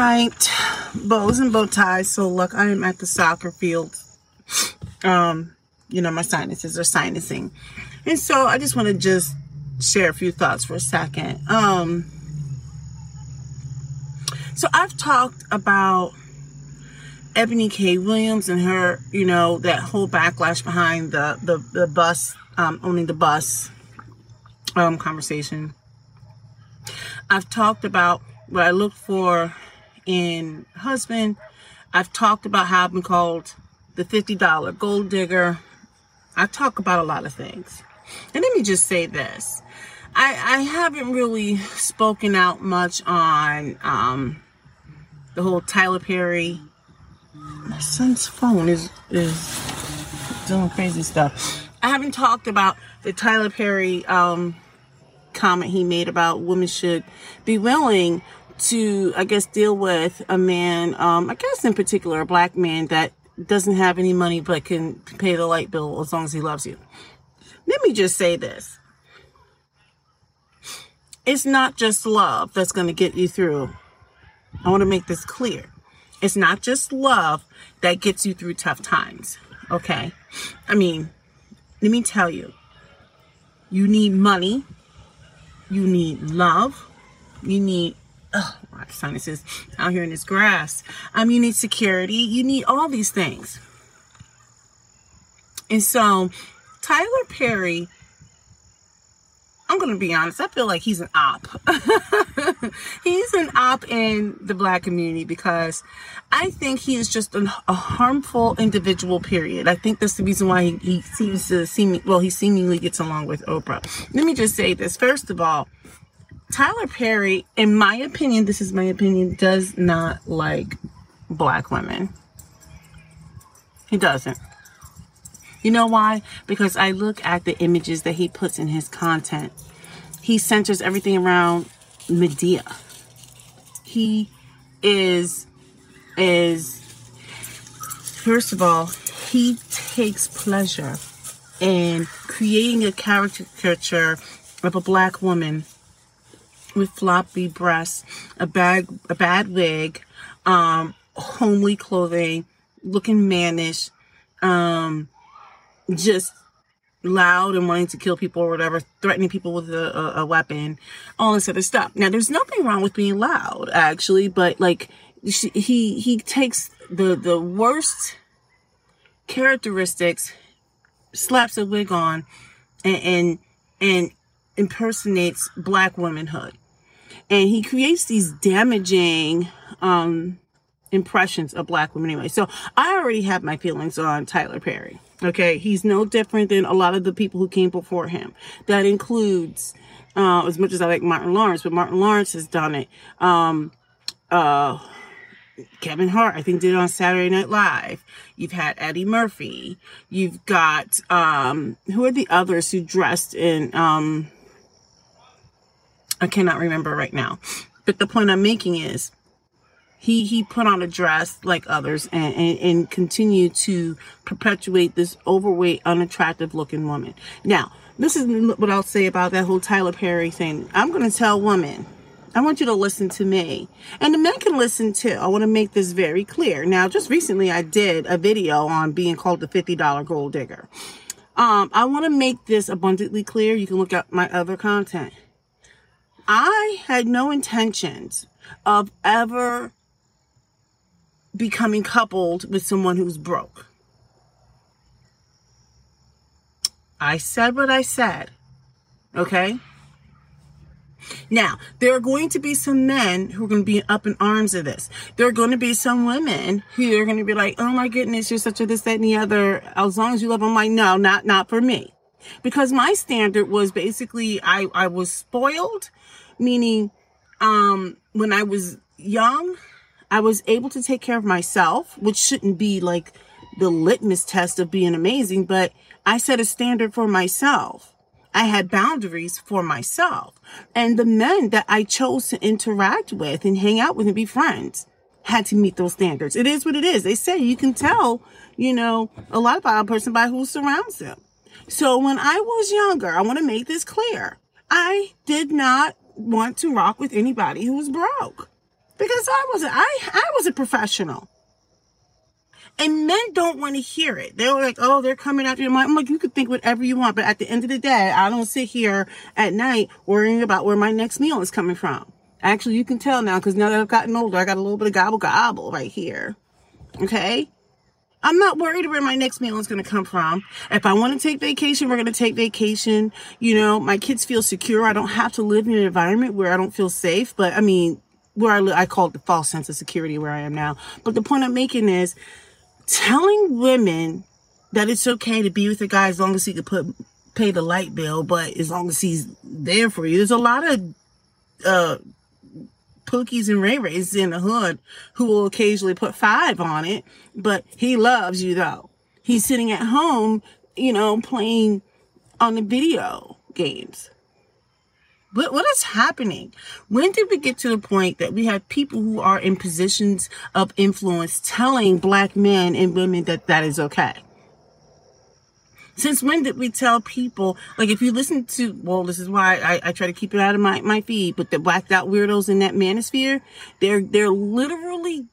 Right, bows and bow ties. So look, I am at the soccer field. Um, you know, my sinuses are sinusing. And so I just want to just share a few thoughts for a second. Um, so I've talked about Ebony K. Williams and her, you know, that whole backlash behind the the, the bus, um, owning the bus um, conversation. I've talked about what I look for in husband. I've talked about how I've been called the $50 gold digger. I talk about a lot of things. And let me just say this. I, I haven't really spoken out much on um, the whole Tyler Perry. My son's phone is is doing crazy stuff. I haven't talked about the Tyler Perry um, comment he made about women should be willing to, I guess, deal with a man, um, I guess in particular, a black man that doesn't have any money but can pay the light bill as long as he loves you. Let me just say this. It's not just love that's going to get you through. I want to make this clear. It's not just love that gets you through tough times. Okay. I mean, let me tell you, you need money. You need love. You need oh, my sinuses out here in this grass. Um, you need security. You need all these things. And so, Tyler Perry, I'm going to be honest, I feel like he's an op. he's an op in the black community because I think he is just a, a, harmful individual, period. I think that's the reason why he, he seems to seem, well, he seemingly gets along with Oprah. Let me just say this. First of all, Tyler Perry, in my opinion, this is my opinion, does not like black women. He doesn't. You know why? Because I look at the images that he puts in his content. He centers everything around Madea. He is is first of all, he takes pleasure in creating a caricature of a black woman with floppy breasts, a bag, a bad wig, um, homely clothing, looking mannish, um, just loud and wanting to kill people or whatever, threatening people with a, a, weapon, all this other stuff. Now, there's nothing wrong with being loud, actually, but like he he takes the the worst characteristics, slaps a wig on, and and, and impersonates black womanhood and he creates these damaging um, impressions of black women anyway. So I already have my feelings on Tyler Perry. Okay, he's no different than a lot of the people who came before him. That includes, uh, as much as I like Martin Lawrence, but Martin Lawrence has done it. Um, uh, Kevin Hart, I think, did on Saturday Night Live. You've had Eddie Murphy. You've got um, who are the others who dressed in um, I cannot remember right now. But the point I'm making is he he put on a dress like others and, and, and continue to perpetuate this overweight, unattractive looking woman. Now, this is what I'll say about that whole Tyler Perry thing. I'm to tell women, I want you to listen to me. And the men can listen too. I want to make this very clear. Now, just recently I did a video on being called the $50 gold digger. Um, I want to make this abundantly clear. You can look at my other content. I had no intentions of ever becoming coupled with someone who's broke. I said what I said. Okay? Now, there are going to be some men who are going to be up in arms of this. There are going to be some women who are going to be like, oh my goodness, you're such a this, that, and the other. As long as you love them, I'm like, no, not, not for me. Because my standard was basically, I, I was spoiled meaning um, when I was young, I was able to take care of myself, which shouldn't be like the litmus test of being amazing, but I set a standard for myself. I had boundaries for myself. And the men that I chose to interact with and hang out with and be friends had to meet those standards. It is what it is. They say you can tell, you know, a lot about a person by who surrounds them. So when I was younger, I want to make this clear. I did not want to rock with anybody who was broke. because I wasn't I I was a professional. And men don't want to hear it. They're like, oh, they're coming after your mind. I'm like, you could think whatever you want, but at the end of the day, I don't sit here at night worrying about where my next meal is coming from. Actually, you can tell now because now that I've gotten older, I got a little bit of gobble gobble right here. Okay? I'm not worried where my next meal is going to come from. If I want to take vacation, we're going to take vacation. You know, my kids feel secure. I don't have to live in an environment where I don't feel safe. But I mean, where I I call it the false sense of security where I am now. But the point I'm making is telling women that it's okay to be with a guy as long as he can put, pay the light bill, but as long as he's there for you. There's a lot of, uh, Pookies and Ray Rays in the hood who will occasionally put five on it, but he loves you though. He's sitting at home, you know, playing on the video games. But what is happening? When did we get to the point that we have people who are in positions of influence telling black men and women that that is okay? Since when did we tell people, like if you listen to, well, this is why I, I try to keep it out of my, my feed, but the blacked out weirdos in that manosphere, they're, they're literally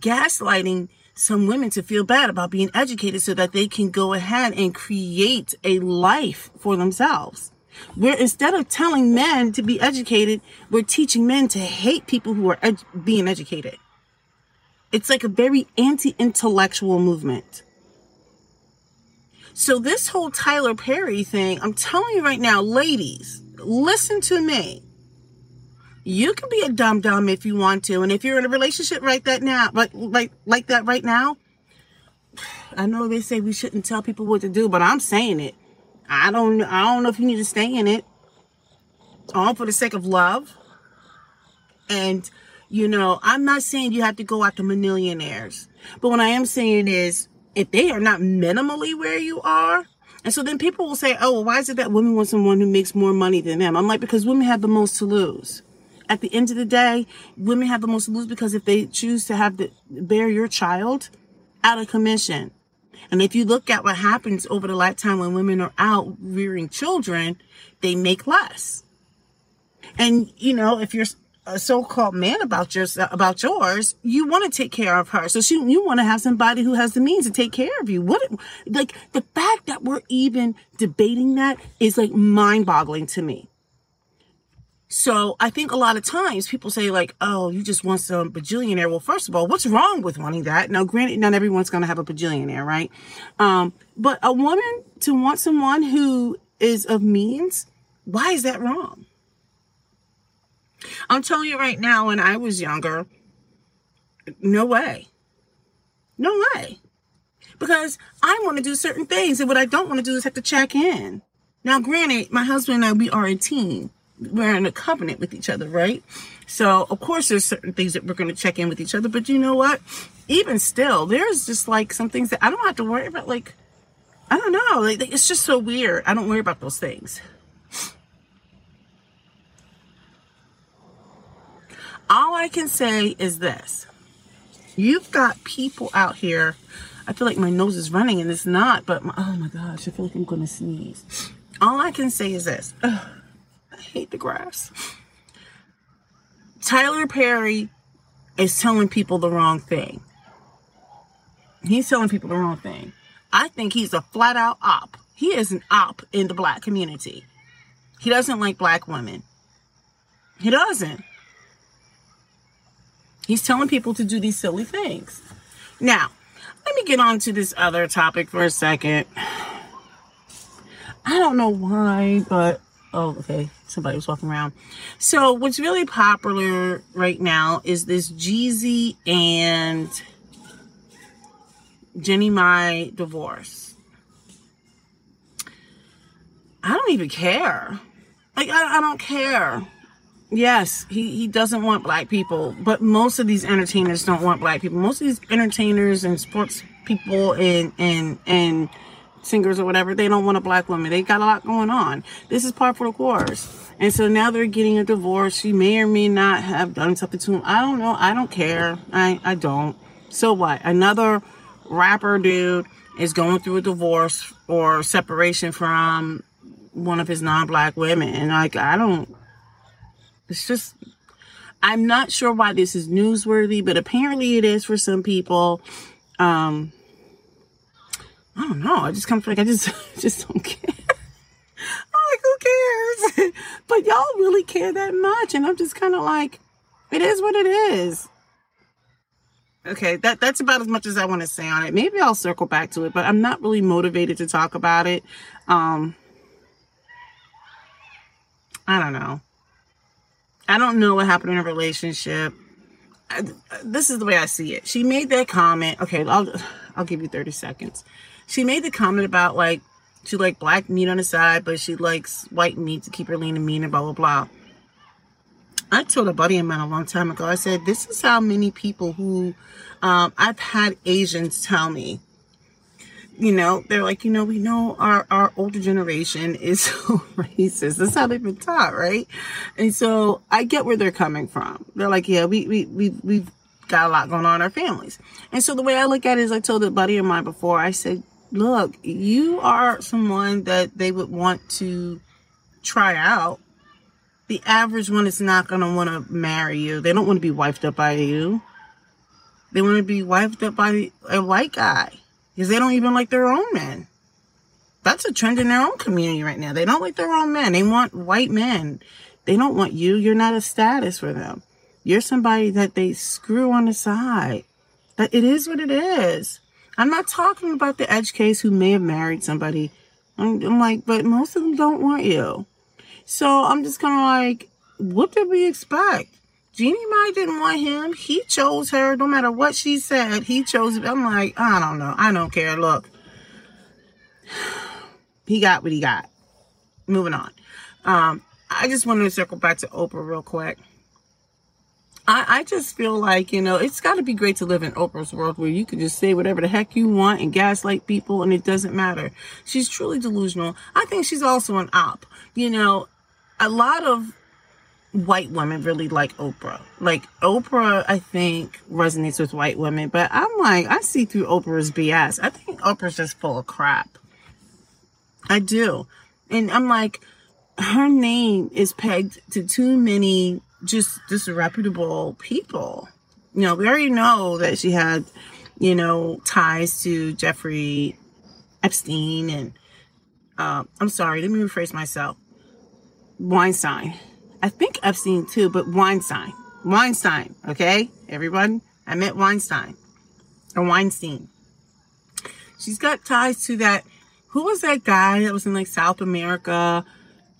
gaslighting some women to feel bad about being educated so that they can go ahead and create a life for themselves. Where instead of telling men to be educated, we're teaching men to hate people who are being educated. It's like a very anti-intellectual movement. So this whole Tyler Perry thing, I'm telling you right now, ladies, listen to me. You can be a dumb dumb if you want to, and if you're in a relationship right that now, like like like that right now, I know they say we shouldn't tell people what to do, but I'm saying it. I don't I don't know if you need to stay in it. All for the sake of love. And you know, I'm not saying you have to go after millionaires. But what I am saying is if they are not minimally where you are, and so then people will say, oh, well, why is it that women want someone who makes more money than them? I'm like, because women have the most to lose. At the end of the day, women have the most to lose because if they choose to have the bear your child out of commission. And if you look at what happens over the lifetime when women are out rearing children, they make less. And, you know, if you're a so-called man about yours about yours you want to take care of her so she, you want to have somebody who has the means to take care of you what like the fact that we're even debating that is like mind-boggling to me so I think a lot of times people say like, oh, you just want some bajillionaire. Well, first of all, what's wrong with wanting that? Now, granted, not everyone's going to have a bajillionaire, right? Um, but a woman to want someone who is of means, why is that wrong? I'm telling you right now, when I was younger, no way. No way. Because I want to do certain things, and what I don't want to do is have to check in. Now, granted, my husband and I, we are a team. We're in a covenant with each other, right? So, of course, there's certain things that we're going to check in with each other. But you know what? Even still, there's just like some things that I don't have to worry about. Like, I don't know. Like, it's just so weird. I don't worry about those things. All I can say is this. You've got people out here. I feel like my nose is running and it's not, but my, oh my gosh, I feel like I'm going to sneeze. All I can say is this. Ugh, I hate the grass. Tyler Perry is telling people the wrong thing. He's telling people the wrong thing. I think he's a flat out op. He is an op in the black community. He doesn't like black women. He doesn't. He's telling people to do these silly things. Now, let me get on to this other topic for a second. I don't know why, but oh, okay. Somebody was walking around. So, what's really popular right now is this Jeezy and Jeannie Mai divorce. I don't even care. Like, I, I don't care yes, he, he doesn't want black people, but most of these entertainers don't want black people. Most of these entertainers and sports people and, and, and singers or whatever, they don't want a black woman. They got a lot going on. This is part for the course. And so now they're getting a divorce. She may or may not have done something to him. I don't know. I don't care. I, I don't. So what? Another rapper dude is going through a divorce or separation from one of his non-black women. And like, I don't, it's just, I'm not sure why this is newsworthy, but apparently it is for some people. Um, I don't know. I just come like I just just don't care. I'm like, who cares? but y'all really care that much, and I'm just kind of like, it is what it is. Okay, that that's about as much as I want to say on it. Maybe I'll circle back to it, but I'm not really motivated to talk about it. Um, I don't know. I don't know what happened in a relationship. I, this is the way I see it. She made that comment. Okay, I'll I'll give you 30 seconds. She made the comment about like she like black meat on the side, but she likes white meat to keep her lean and mean and blah blah blah. I told a buddy of mine a long time ago. I said this is how many people who um, I've had Asians tell me. You know, they're like, you know, we know our, our older generation is so racist. That's how they've been taught, right? And so I get where they're coming from. They're like, yeah, we, we, we, we've got a lot going on in our families. And so the way I look at it is I told a buddy of mine before, I said, look, you are someone that they would want to try out. The average one is not going to want to marry you. They don't want to be wifed up by you. They want to be wifed up by a white guy because they don't even like their own men. That's a trend in their own community right now. They don't like their own men. They want white men. They don't want you. You're not a status for them. You're somebody that they screw on the side. That it is what it is. I'm not talking about the edge case who may have married somebody. I'm, I'm like, but most of them don't want you. So I'm just kind of like, what did we expect? Jeannie Mai didn't want him. He chose her. No matter what she said, he chose. I'm like, I don't know. I don't care. Look, he got what he got. Moving on. Um, I just wanted to circle back to Oprah real quick. I, I just feel like, you know, it's got to be great to live in Oprah's world where you can just say whatever the heck you want and gaslight people and it doesn't matter. She's truly delusional. I think she's also an op. You know, a lot of white women really like Oprah. Like Oprah, I think resonates with white women, but I'm like, I see through Oprah's BS. I think Oprah's just full of crap. I do. And I'm like, her name is pegged to too many just disreputable people. You know, we already know that she had, you know, ties to Jeffrey Epstein and, uh, I'm sorry, let me rephrase myself. Weinstein I think Epstein too, but Weinstein. Weinstein, okay? Everyone, I met Weinstein or Weinstein. She's got ties to that. Who was that guy that was in like South America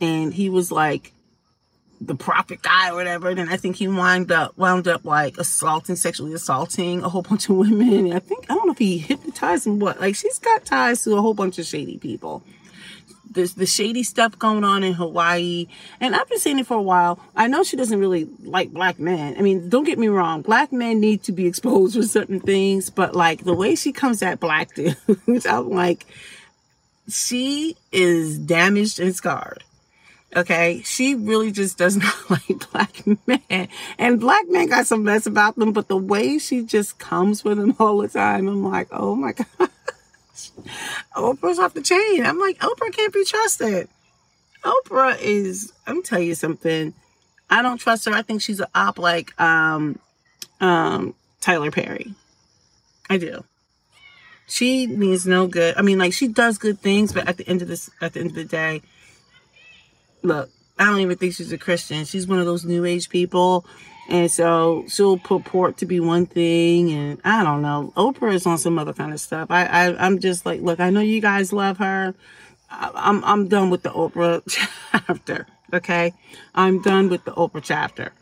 and he was like the prophet guy or whatever. And I think he wound up wound up like assaulting, sexually assaulting a whole bunch of women. And I think I don't know if he hypnotized them what. Like she's got ties to a whole bunch of shady people there's the shady stuff going on in Hawaii. And I've been saying it for a while. I know she doesn't really like black men. I mean, don't get me wrong. Black men need to be exposed for certain things, but like the way she comes at black dudes, I'm like, she is damaged and scarred. Okay. She really just does not like black men. And black men got some mess about them, but the way she just comes for them all the time, I'm like, oh my God. Oprah's off the chain. I'm like, Oprah can't be trusted. Oprah is, I'm tell you something. I don't trust her. I think she's an op like um um Tyler Perry. I do. She means no good. I mean, like she does good things, but at the end of this at the end of the day, look, I don't even think she's a Christian. She's one of those new age people and so she'll purport to be one thing, and I don't know. Oprah is on some other kind of stuff. I, I I'm just like, look, I know you guys love her. I, I'm I'm done with the Oprah chapter. Okay, I'm done with the Oprah chapter.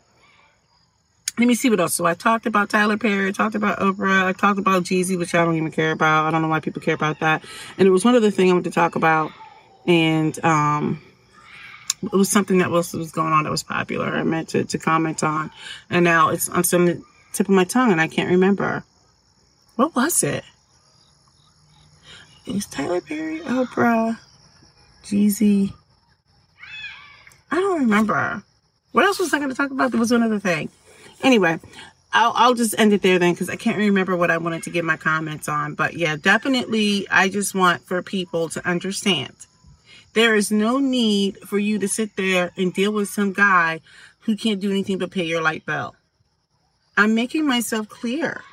Let me see what else. So I talked about Tyler Perry, I talked about Oprah, I talked about Jeezy, which I don't even care about. I don't know why people care about that. And it was one other thing I wanted to talk about, and um it was something that was was going on that was popular. I meant to, to comment on, and now it's on some tip of my tongue, and I can't remember. What was it? It was Tyler Perry, Oprah, Jeezy. I don't remember. What else was I going to talk about? There was another thing. Anyway, I'll, I'll just end it there then because I can't remember what I wanted to give my comments on. But yeah, definitely, I just want for people to understand there is no need for you to sit there and deal with some guy who can't do anything but pay your light bill. I'm making myself clear.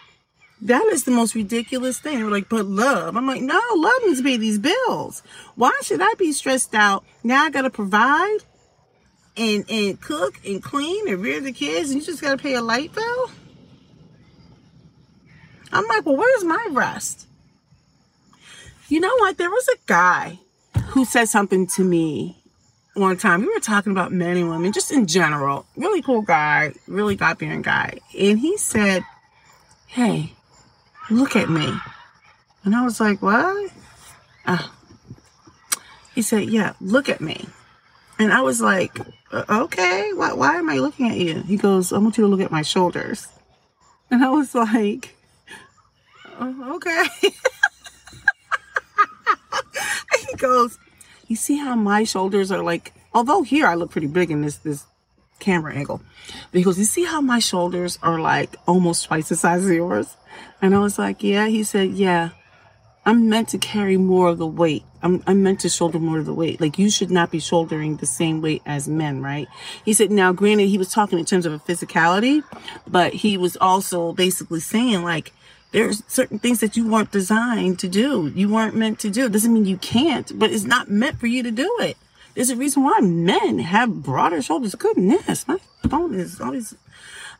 That is the most ridiculous thing. They're like, but love. I'm like, no, love needs to pay these bills. Why should I be stressed out? Now I gotta provide and and cook and clean and rear the kids and you just gotta pay a light bill? I'm like, well, where's my rest? You know what? There was a guy who said something to me one time. We were talking about men and women, just in general. Really cool guy, really God fearing guy. And he said, Hey, look at me. And I was like, What? Uh, he said, Yeah, look at me. And I was like, Okay, why, why am I looking at you? He goes, I want you to look at my shoulders. And I was like, oh, Okay. he goes, you see how my shoulders are like, although here I look pretty big in this, this camera angle. Because you see how my shoulders are like almost twice the size of yours? And I was like, yeah. He said, yeah, I'm meant to carry more of the weight. I'm, I'm meant to shoulder more of the weight. Like you should not be shouldering the same weight as men, right? He said, now granted, he was talking in terms of a physicality, but he was also basically saying like, there's certain things that you weren't designed to do. You weren't meant to do. It doesn't mean you can't, but it's not meant for you to do it. There's a reason why men have broader shoulders. Goodness, my phone is always.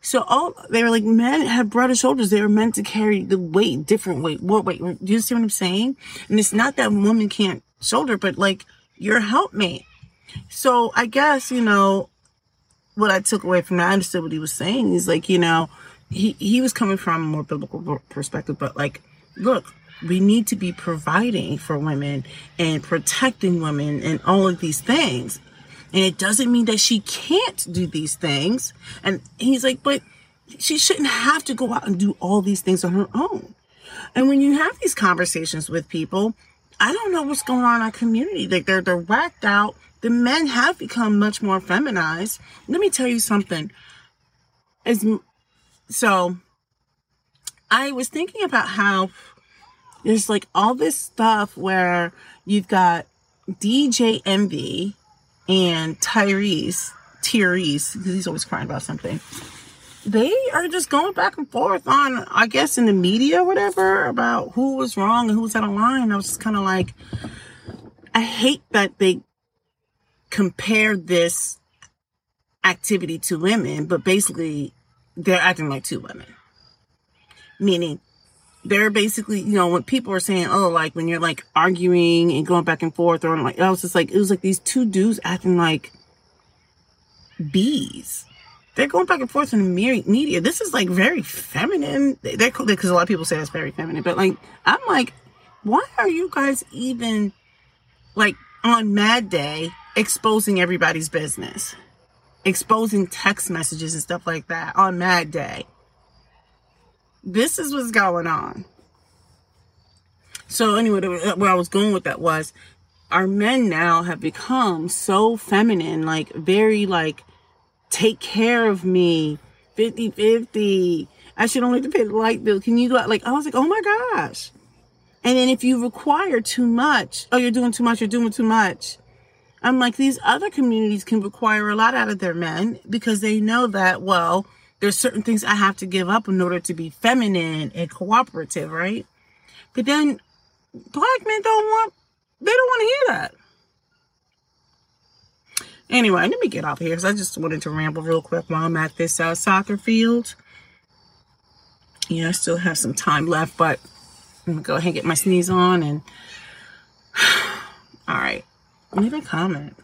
So all they were like, men have broader shoulders. They were meant to carry the weight, different weight, more weight. Do you see what I'm saying? And it's not that women can't shoulder, but like you're helpmate. So I guess you know what I took away from that. I understood what he was saying. He's like, you know, he he was coming from a more biblical perspective, but like, look, we need to be providing for women and protecting women and all of these things. And it doesn't mean that she can't do these things. And he's like, but she shouldn't have to go out and do all these things on her own. And when you have these conversations with people, I don't know what's going on in our community. Like they're they're whacked out. The men have become much more feminized. Let me tell you something. As so I was thinking about how there's like all this stuff where you've got DJ Envy and Tyrese, Tyrese, because he's always crying about something. They are just going back and forth on, I guess, in the media or whatever about who was wrong and who was out of line. I was just kind of like, I hate that they compare this activity to women, but basically they're acting like two women. Meaning, they're basically, you know, when people are saying, oh, like when you're like arguing and going back and forth, or I'm like, I was just like, it was like these two dudes acting like bees. They're going back and forth in the media. This is like very feminine. They're because a lot of people say it's very feminine, but like, I'm like, why are you guys even like on Mad Day exposing everybody's business? Exposing text messages and stuff like that on Mad Day. This is what's going on. So anyway, uh, where I was going with that was our men now have become so feminine, like very like take care of me, 50 50. I should only have to pay the light bill. Can you go out? Like, I was like, oh my gosh. And then if you require too much, oh, you're doing too much, you're doing too much. I'm like, these other communities can require a lot out of their men because they know that, well, there's certain things I have to give up in order to be feminine and cooperative, right? But then black men don't want, they don't want to hear that. Anyway, let me get off here because I just wanted to ramble real quick while I'm at this uh, soccer field. Yeah, I still have some time left, but I'm to go ahead and get my sneeze on and. All right leave a comment.